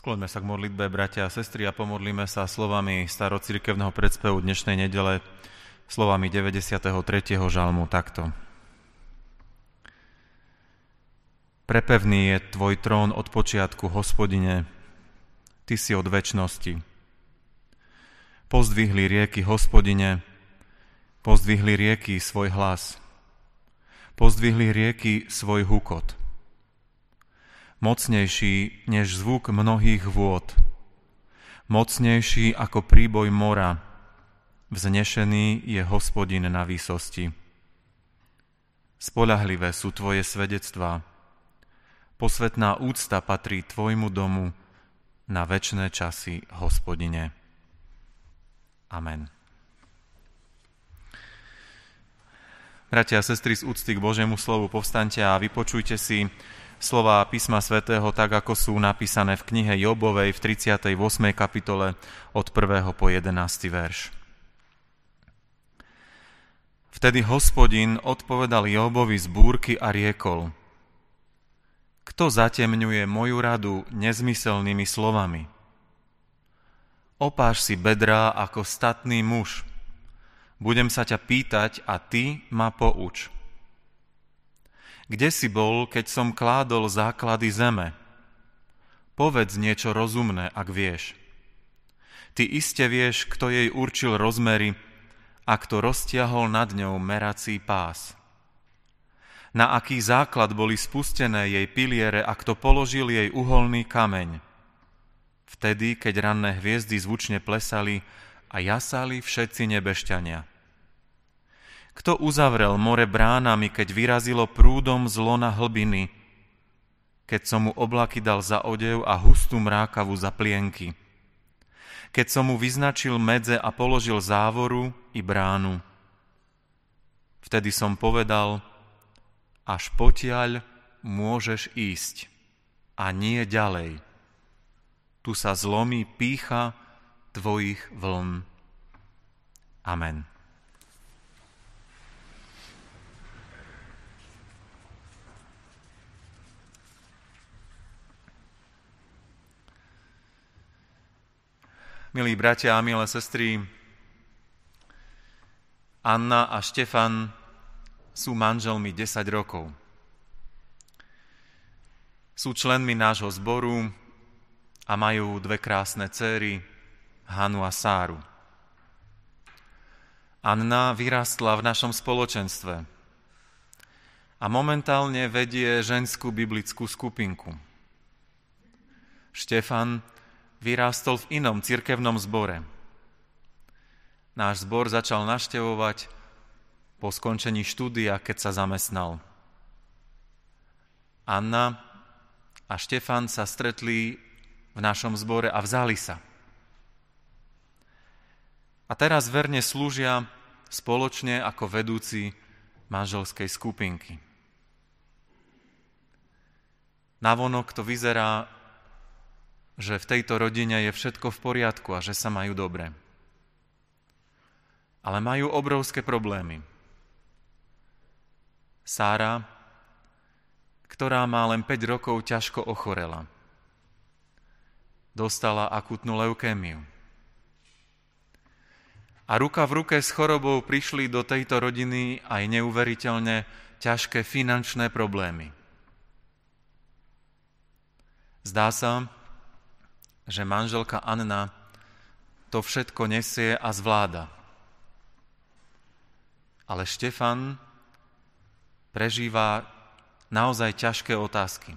Skloňme sa k modlitbe, bratia a sestry, a pomodlíme sa slovami starocirkevného predspevu dnešnej nedele, slovami 93. žalmu takto. Prepevný je tvoj trón od počiatku, hospodine, ty si od väčnosti. Pozdvihli rieky, hospodine, pozdvihli rieky svoj hlas, pozdvihli rieky svoj hukot mocnejší než zvuk mnohých vôd, mocnejší ako príboj mora, vznešený je hospodin na výsosti. Spolahlivé sú tvoje svedectvá, posvetná úcta patrí tvojmu domu na večné časy, hospodine. Amen. Bratia a sestry, z úcty k Božiemu slovu povstaňte a vypočujte si slova písma svätého tak, ako sú napísané v knihe Jobovej v 38. kapitole od 1. po 11. verš. Vtedy hospodin odpovedal Jobovi z búrky a riekol Kto zatemňuje moju radu nezmyselnými slovami? Opáš si bedrá ako statný muž. Budem sa ťa pýtať a ty ma pouč. Kde si bol, keď som kládol základy zeme? Povedz niečo rozumné, ak vieš. Ty iste vieš, kto jej určil rozmery a kto roztiahol nad ňou merací pás. Na aký základ boli spustené jej piliere a kto položil jej uholný kameň. Vtedy, keď ranné hviezdy zvučne plesali a jasali všetci nebešťania. Kto uzavrel more bránami, keď vyrazilo prúdom zlo na hlbiny, keď som mu oblaky dal za odev a hustú mrákavu za plienky, keď som mu vyznačil medze a položil závoru i bránu. Vtedy som povedal, až potiaľ môžeš ísť a nie ďalej. Tu sa zlomí pícha tvojich vln. Amen. Milí bratia a milé sestry, Anna a Štefan sú manželmi 10 rokov. Sú členmi nášho zboru a majú dve krásne céry, Hanu a Sáru. Anna vyrastla v našom spoločenstve a momentálne vedie ženskú biblickú skupinku. Štefan vyrástol v inom cirkevnom zbore. Náš zbor začal naštevovať po skončení štúdia, keď sa zamestnal. Anna a Štefan sa stretli v našom zbore a vzali sa. A teraz verne slúžia spoločne ako vedúci manželskej skupinky. Navonok to vyzerá že v tejto rodine je všetko v poriadku a že sa majú dobre. Ale majú obrovské problémy. Sára, ktorá má len 5 rokov, ťažko ochorela. Dostala akutnú leukémiu. A ruka v ruke s chorobou prišli do tejto rodiny aj neuveriteľne ťažké finančné problémy. Zdá sa, že manželka Anna to všetko nesie a zvláda. Ale Štefan prežíva naozaj ťažké otázky.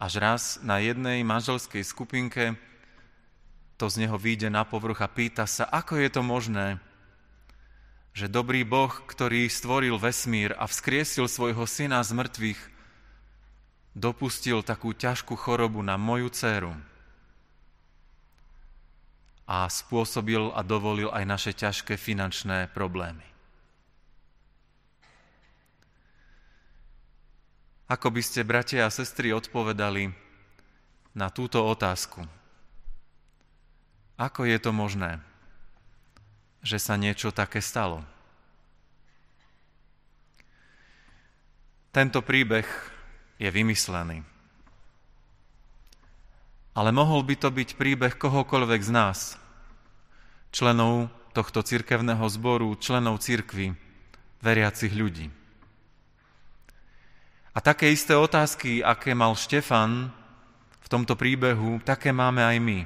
Až raz na jednej manželskej skupinke to z neho vyjde na povrch a pýta sa, ako je to možné, že dobrý Boh, ktorý stvoril vesmír a vzkriesil svojho syna z mŕtvych, dopustil takú ťažkú chorobu na moju dceru a spôsobil a dovolil aj naše ťažké finančné problémy. Ako by ste, bratia a sestry, odpovedali na túto otázku? Ako je to možné, že sa niečo také stalo? Tento príbeh je vymyslený. ale mohol by to byť príbeh kohokoľvek z nás, členov tohto cirkevného zboru, členov cirkvy, veriacich ľudí. A také isté otázky, aké mal Štefan v tomto príbehu, také máme aj my.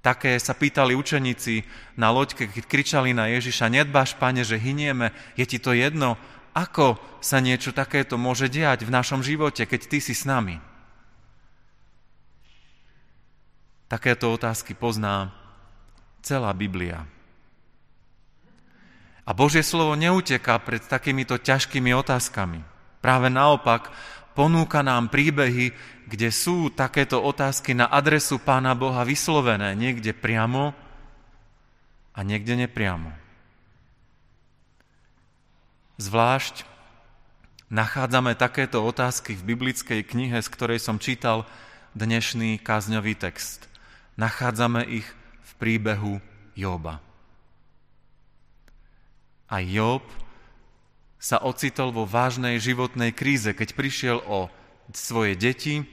Také sa pýtali učeníci na loďke, keď kričali na Ježiša, nedbáš, pane, že hynieme, je ti to jedno? Ako sa niečo takéto môže diať v našom živote, keď ty si s nami? Takéto otázky pozná celá Biblia. A Božie slovo neuteká pred takýmito ťažkými otázkami. Práve naopak, ponúka nám príbehy, kde sú takéto otázky na adresu Pána Boha vyslovené, niekde priamo a niekde nepriamo. Zvlášť nachádzame takéto otázky v biblickej knihe, z ktorej som čítal dnešný kázňový text. Nachádzame ich v príbehu Joba. A Job sa ocitol vo vážnej životnej kríze, keď prišiel o svoje deti,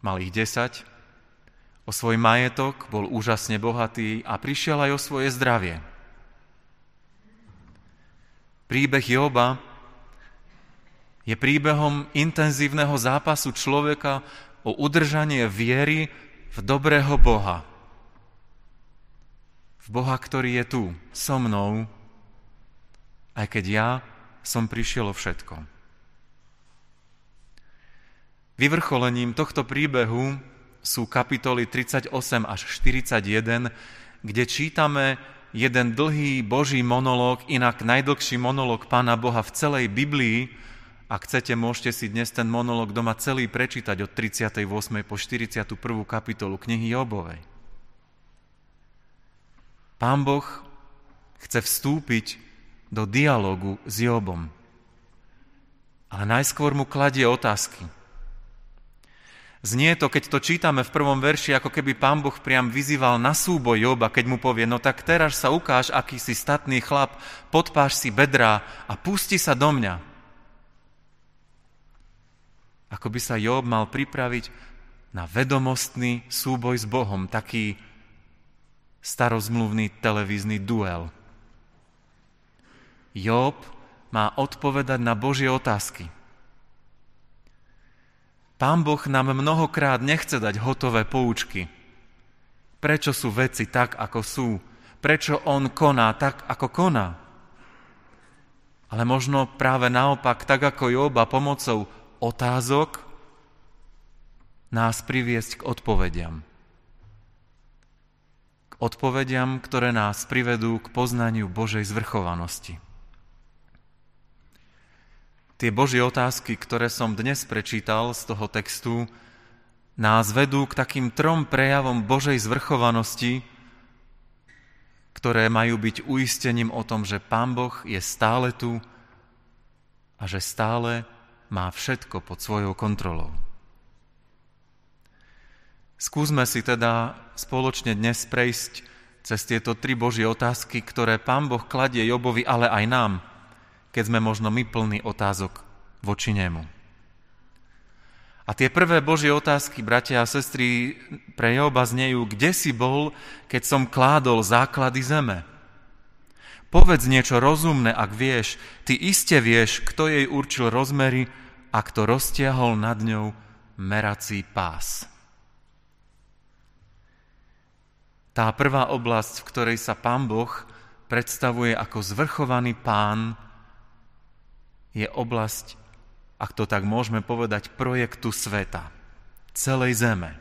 mal ich 10, o svoj majetok, bol úžasne bohatý a prišiel aj o svoje zdravie. Príbeh Joba je príbehom intenzívneho zápasu človeka o udržanie viery v dobrého Boha, v Boha, ktorý je tu, so mnou, aj keď ja som prišiel o všetko. Vyvrcholením tohto príbehu sú kapitoly 38 až 41, kde čítame jeden dlhý Boží monológ, inak najdlhší monológ Pána Boha v celej Biblii. Ak chcete, môžete si dnes ten monológ doma celý prečítať od 38. po 41. kapitolu knihy Jobovej. Pán Boh chce vstúpiť do dialogu s Jobom. Ale najskôr mu kladie otázky. Znie to, keď to čítame v prvom verši, ako keby pán Boh priam vyzýval na súboj Joba, keď mu povie, no tak teraz sa ukáž, aký si statný chlap, podpáš si bedrá a pusti sa do mňa. Ako by sa Job mal pripraviť na vedomostný súboj s Bohom, taký starozmluvný televízny duel. Job má odpovedať na Božie otázky. Pán Boh nám mnohokrát nechce dať hotové poučky. Prečo sú veci tak, ako sú? Prečo On koná tak, ako koná? Ale možno práve naopak, tak ako Joba, pomocou otázok nás priviesť k odpovediam odpovediam, ktoré nás privedú k poznaniu Božej zvrchovanosti. Tie Božie otázky, ktoré som dnes prečítal z toho textu, nás vedú k takým trom prejavom Božej zvrchovanosti, ktoré majú byť uistením o tom, že Pán Boh je stále tu a že stále má všetko pod svojou kontrolou. Skúsme si teda spoločne dnes prejsť cez tieto tri Božie otázky, ktoré Pán Boh kladie Jobovi, ale aj nám, keď sme možno my plní otázok voči nemu. A tie prvé Božie otázky, bratia a sestry, pre Joba znejú, kde si bol, keď som kládol základy zeme? Povedz niečo rozumné, ak vieš. Ty iste vieš, kto jej určil rozmery a kto roztiahol nad ňou merací pás. Tá prvá oblasť, v ktorej sa Pán Boh predstavuje ako zvrchovaný pán, je oblasť, ak to tak môžeme povedať, projektu sveta, celej zeme.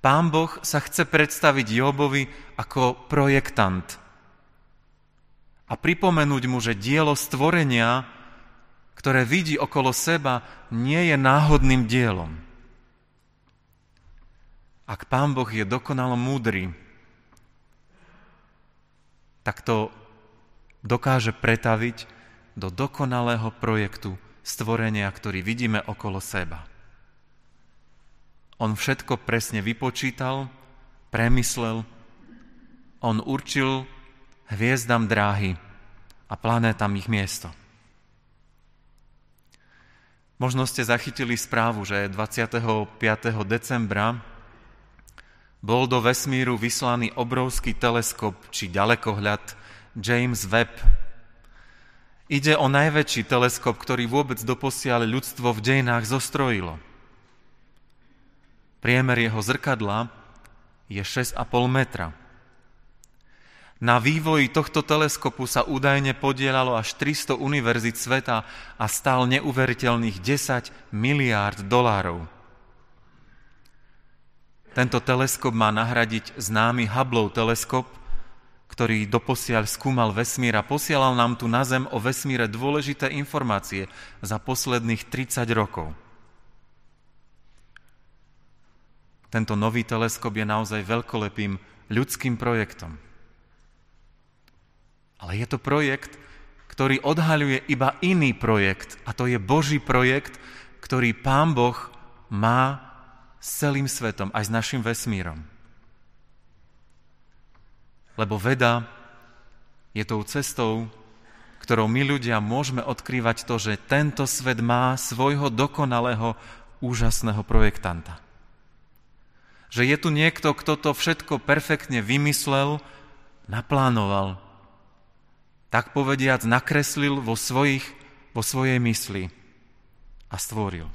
Pán Boh sa chce predstaviť Jobovi ako projektant a pripomenúť mu, že dielo stvorenia, ktoré vidí okolo seba, nie je náhodným dielom ak Pán Boh je dokonalo múdry, tak to dokáže pretaviť do dokonalého projektu stvorenia, ktorý vidíme okolo seba. On všetko presne vypočítal, premyslel, on určil hviezdam dráhy a planétam ich miesto. Možno ste zachytili správu, že 25. decembra bol do vesmíru vyslaný obrovský teleskop či ďalekohľad James Webb. Ide o najväčší teleskop, ktorý vôbec doposiaľ ľudstvo v dejinách zostrojilo. Priemer jeho zrkadla je 6,5 metra. Na vývoji tohto teleskopu sa údajne podielalo až 300 univerzit sveta a stál neuveriteľných 10 miliárd dolárov. Tento teleskop má nahradiť známy Hubbleov teleskop, ktorý doposiaľ skúmal vesmír a posielal nám tu na Zem o vesmíre dôležité informácie za posledných 30 rokov. Tento nový teleskop je naozaj veľkolepým ľudským projektom. Ale je to projekt, ktorý odhaľuje iba iný projekt a to je Boží projekt, ktorý Pán Boh má s celým svetom, aj s našim vesmírom. Lebo veda je tou cestou, ktorou my ľudia môžeme odkrývať to, že tento svet má svojho dokonalého, úžasného projektanta. Že je tu niekto, kto to všetko perfektne vymyslel, naplánoval tak povediac nakreslil vo, svojich, vo svojej mysli a stvoril.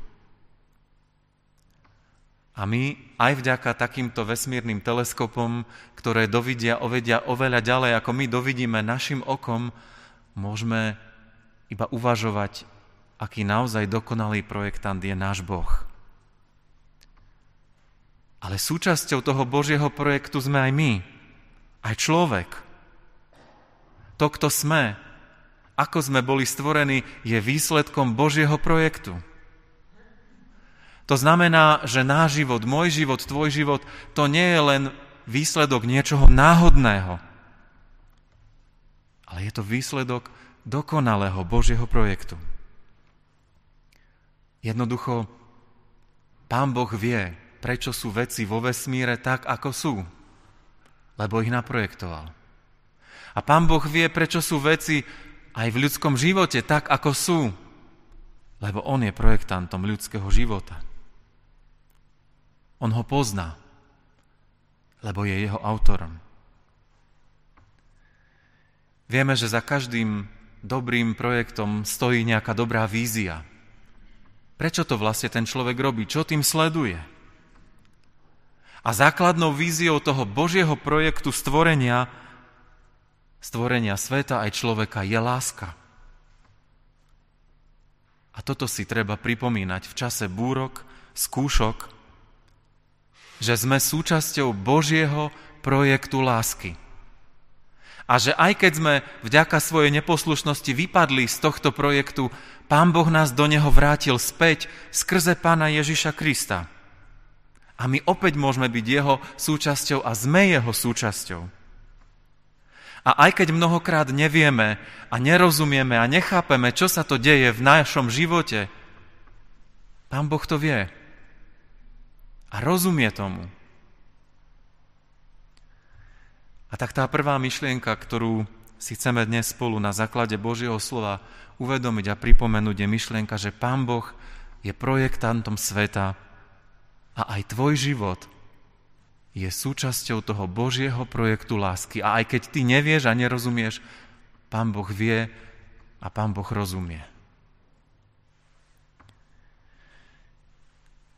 A my aj vďaka takýmto vesmírnym teleskopom, ktoré dovidia, ovedia oveľa ďalej, ako my dovidíme našim okom, môžeme iba uvažovať, aký naozaj dokonalý projektant je náš Boh. Ale súčasťou toho Božieho projektu sme aj my, aj človek – to, kto sme, ako sme boli stvorení, je výsledkom Božieho projektu. To znamená, že náš život, môj život, tvoj život, to nie je len výsledok niečoho náhodného, ale je to výsledok dokonalého Božieho projektu. Jednoducho, Pán Boh vie, prečo sú veci vo vesmíre tak, ako sú, lebo ich naprojektoval. A Pán Boh vie, prečo sú veci aj v ľudskom živote tak, ako sú. Lebo On je projektantom ľudského života. On ho pozná, lebo je jeho autorom. Vieme, že za každým dobrým projektom stojí nejaká dobrá vízia. Prečo to vlastne ten človek robí? Čo tým sleduje? A základnou víziou toho Božieho projektu stvorenia stvorenia sveta aj človeka je láska. A toto si treba pripomínať v čase búrok, skúšok, že sme súčasťou Božieho projektu lásky. A že aj keď sme vďaka svojej neposlušnosti vypadli z tohto projektu, Pán Boh nás do neho vrátil späť skrze Pána Ježiša Krista. A my opäť môžeme byť jeho súčasťou a sme jeho súčasťou. A aj keď mnohokrát nevieme a nerozumieme a nechápeme, čo sa to deje v našom živote, Pán Boh to vie. A rozumie tomu. A tak tá prvá myšlienka, ktorú si chceme dnes spolu na základe Božieho slova uvedomiť a pripomenúť, je myšlienka, že Pán Boh je projektantom sveta a aj tvoj život je súčasťou toho Božieho projektu lásky. A aj keď ty nevieš a nerozumieš, Pán Boh vie a Pán Boh rozumie.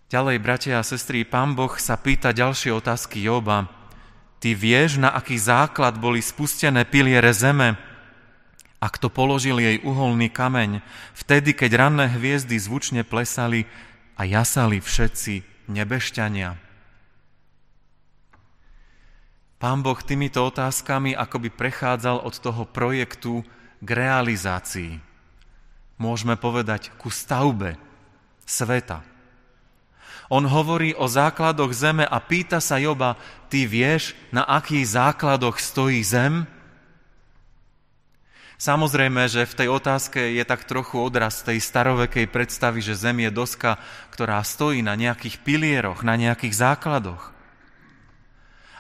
Ďalej, bratia a sestry, Pán Boh sa pýta ďalšie otázky Joba. Ty vieš, na aký základ boli spustené piliere zeme? A kto položil jej uholný kameň, vtedy, keď ranné hviezdy zvučne plesali a jasali všetci nebešťania? Pán Boh týmito otázkami akoby prechádzal od toho projektu k realizácii. Môžeme povedať ku stavbe sveta. On hovorí o základoch zeme a pýta sa Joba, ty vieš, na akých základoch stojí zem? Samozrejme, že v tej otázke je tak trochu odraz tej starovekej predstavy, že zem je doska, ktorá stojí na nejakých pilieroch, na nejakých základoch.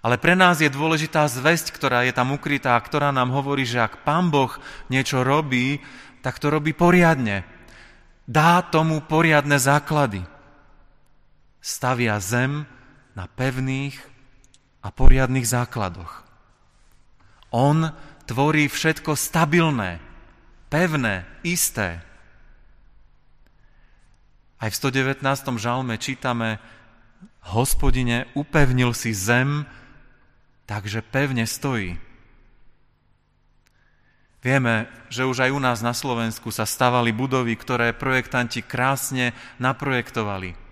Ale pre nás je dôležitá zväzť, ktorá je tam ukrytá, ktorá nám hovorí, že ak Pán Boh niečo robí, tak to robí poriadne. Dá tomu poriadne základy. Stavia zem na pevných a poriadnych základoch. On tvorí všetko stabilné, pevné, isté. Aj v 119. žalme čítame, hospodine, upevnil si zem, takže pevne stojí. Vieme, že už aj u nás na Slovensku sa stavali budovy, ktoré projektanti krásne naprojektovali.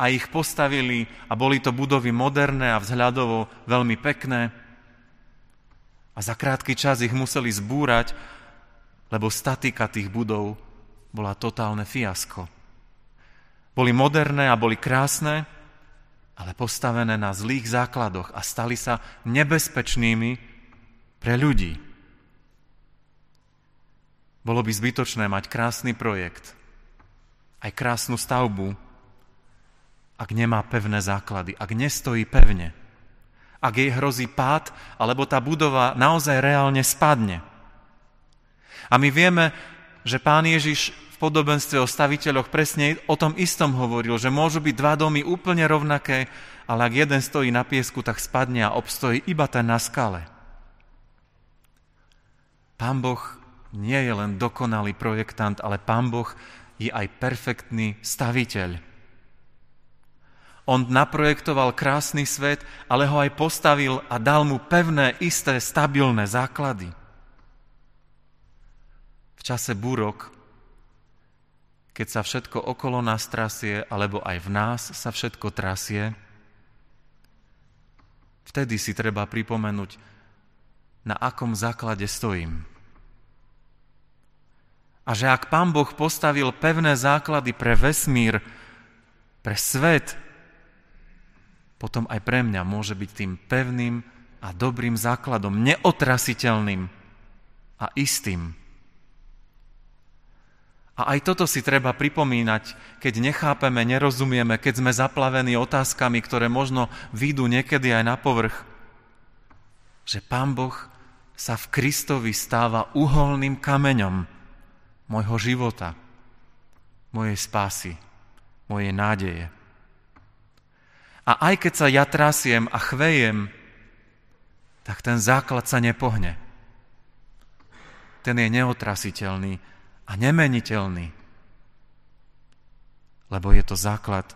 A ich postavili a boli to budovy moderné a vzhľadovo veľmi pekné. A za krátky čas ich museli zbúrať, lebo statika tých budov bola totálne fiasko. Boli moderné a boli krásne, ale postavené na zlých základoch a stali sa nebezpečnými pre ľudí. Bolo by zbytočné mať krásny projekt, aj krásnu stavbu, ak nemá pevné základy, ak nestojí pevne, ak jej hrozí pád, alebo tá budova naozaj reálne spadne. A my vieme, že pán Ježiš v podobenstve o staviteľoch presne o tom istom hovoril, že môžu byť dva domy úplne rovnaké, ale ak jeden stojí na piesku, tak spadne a obstojí iba ten na skale. Pán Boh nie je len dokonalý projektant, ale Pán Boh je aj perfektný staviteľ. On naprojektoval krásny svet, ale ho aj postavil a dal mu pevné, isté, stabilné základy v čase búrok, keď sa všetko okolo nás trasie, alebo aj v nás sa všetko trasie, vtedy si treba pripomenúť, na akom základe stojím. A že ak Pán Boh postavil pevné základy pre vesmír, pre svet, potom aj pre mňa môže byť tým pevným a dobrým základom, neotrasiteľným a istým. A aj toto si treba pripomínať, keď nechápeme, nerozumieme, keď sme zaplavení otázkami, ktoré možno výjdu niekedy aj na povrch, že Pán Boh sa v Kristovi stáva uholným kameňom môjho života, mojej spásy, mojej nádeje. A aj keď sa ja trasiem a chvejem, tak ten základ sa nepohne. Ten je neotrasiteľný, a nemeniteľný. Lebo je to základ,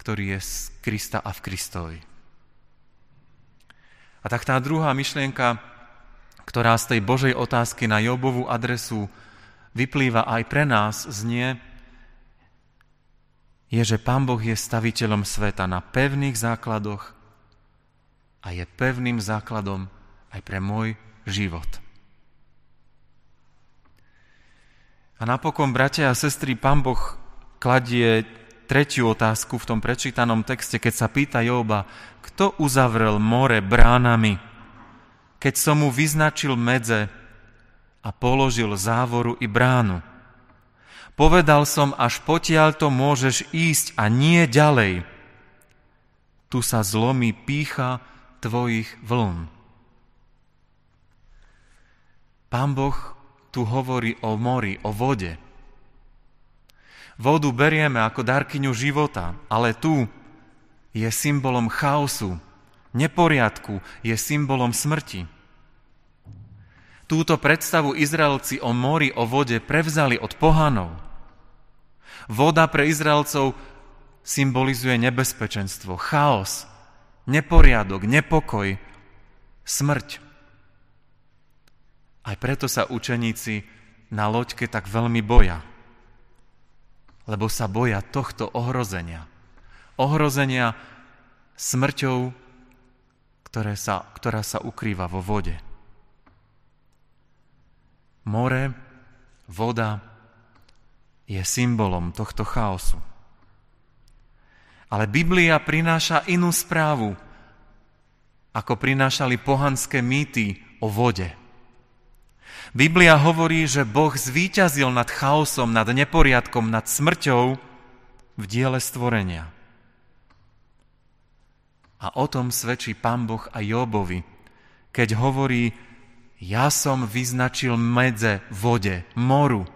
ktorý je z Krista a v Kristovi. A tak tá druhá myšlienka, ktorá z tej Božej otázky na Jobovú adresu vyplýva aj pre nás, znie, je, že Pán Boh je staviteľom sveta na pevných základoch a je pevným základom aj pre môj život. A napokon, bratia a sestry, pán Boh kladie tretiu otázku v tom prečítanom texte, keď sa pýta Joba, kto uzavrel more bránami, keď som mu vyznačil medze a položil závoru i bránu. Povedal som, až potiaľ to môžeš ísť a nie ďalej. Tu sa zlomí pícha tvojich vln. Pán Boh tu hovorí o mori, o vode. Vodu berieme ako darkyňu života, ale tu je symbolom chaosu, neporiadku, je symbolom smrti. Túto predstavu Izraelci o mori, o vode prevzali od pohanov. Voda pre Izraelcov symbolizuje nebezpečenstvo, chaos, neporiadok, nepokoj, smrť. Aj preto sa učeníci na loďke tak veľmi boja. Lebo sa boja tohto ohrozenia. Ohrozenia smrťou, ktoré sa, ktorá sa ukrýva vo vode. More, voda je symbolom tohto chaosu. Ale Biblia prináša inú správu, ako prinášali pohanské mýty o vode. Biblia hovorí, že Boh zvíťazil nad chaosom, nad neporiadkom, nad smrťou v diele stvorenia. A o tom svedčí Pán Boh a Jobovi, keď hovorí, ja som vyznačil medze vode, moru.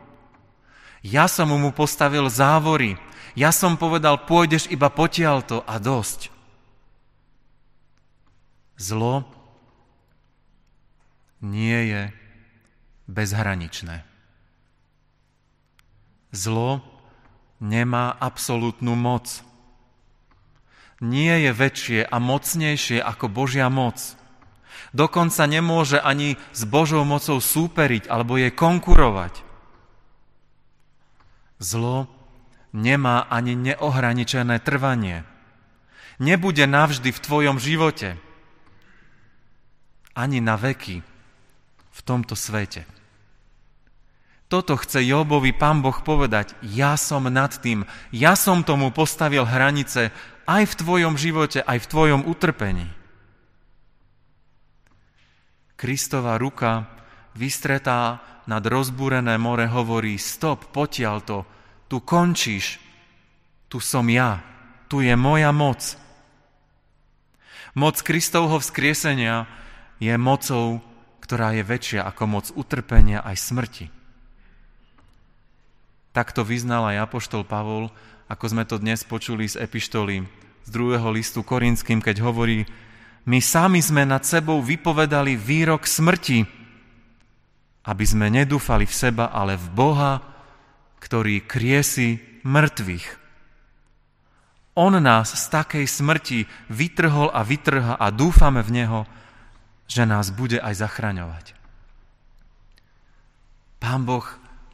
Ja som mu postavil závory. Ja som povedal, pôjdeš iba potiaľto a dosť. Zlo nie je bezhraničné. Zlo nemá absolútnu moc. Nie je väčšie a mocnejšie ako Božia moc. Dokonca nemôže ani s Božou mocou súperiť alebo jej konkurovať. Zlo nemá ani neohraničené trvanie. Nebude navždy v tvojom živote. Ani na veky v tomto svete. Toto chce Jobovi pán Boh povedať. Ja som nad tým. Ja som tomu postavil hranice aj v tvojom živote, aj v tvojom utrpení. Kristova ruka vystretá nad rozbúrené more hovorí stop, potiaľ to, tu končíš, tu som ja, tu je moja moc. Moc Kristovho vzkriesenia je mocou, ktorá je väčšia ako moc utrpenia aj smrti. Takto vyznal aj Apoštol Pavol, ako sme to dnes počuli z epištoly z druhého listu Korinským, keď hovorí, my sami sme nad sebou vypovedali výrok smrti, aby sme nedúfali v seba, ale v Boha, ktorý kriesi mŕtvych. On nás z takej smrti vytrhol a vytrha a dúfame v Neho, že nás bude aj zachraňovať. Pán Boh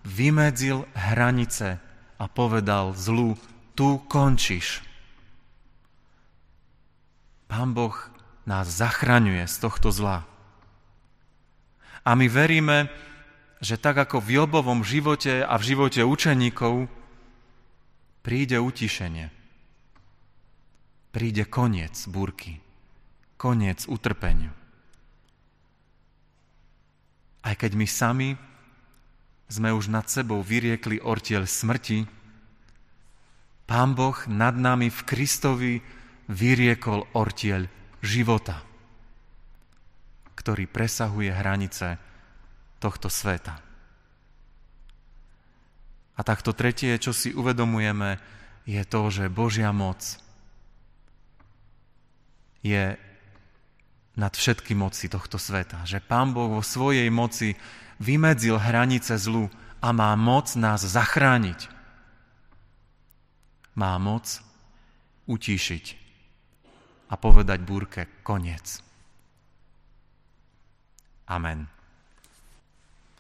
vymedzil hranice a povedal zlu, tu končíš. Pán Boh nás zachraňuje z tohto zla. A my veríme, že tak ako v Jobovom živote a v živote učeníkov príde utišenie. Príde koniec búrky, koniec utrpeniu. Aj keď my sami sme už nad sebou vyriekli ortiel smrti, Pán Boh nad nami v Kristovi vyriekol ortiel života, ktorý presahuje hranice tohto sveta. A takto tretie, čo si uvedomujeme, je to, že Božia moc je nad všetky moci tohto sveta. Že Pán Boh vo svojej moci vymedzil hranice zlu a má moc nás zachrániť. Má moc utíšiť a povedať búrke koniec. Amen.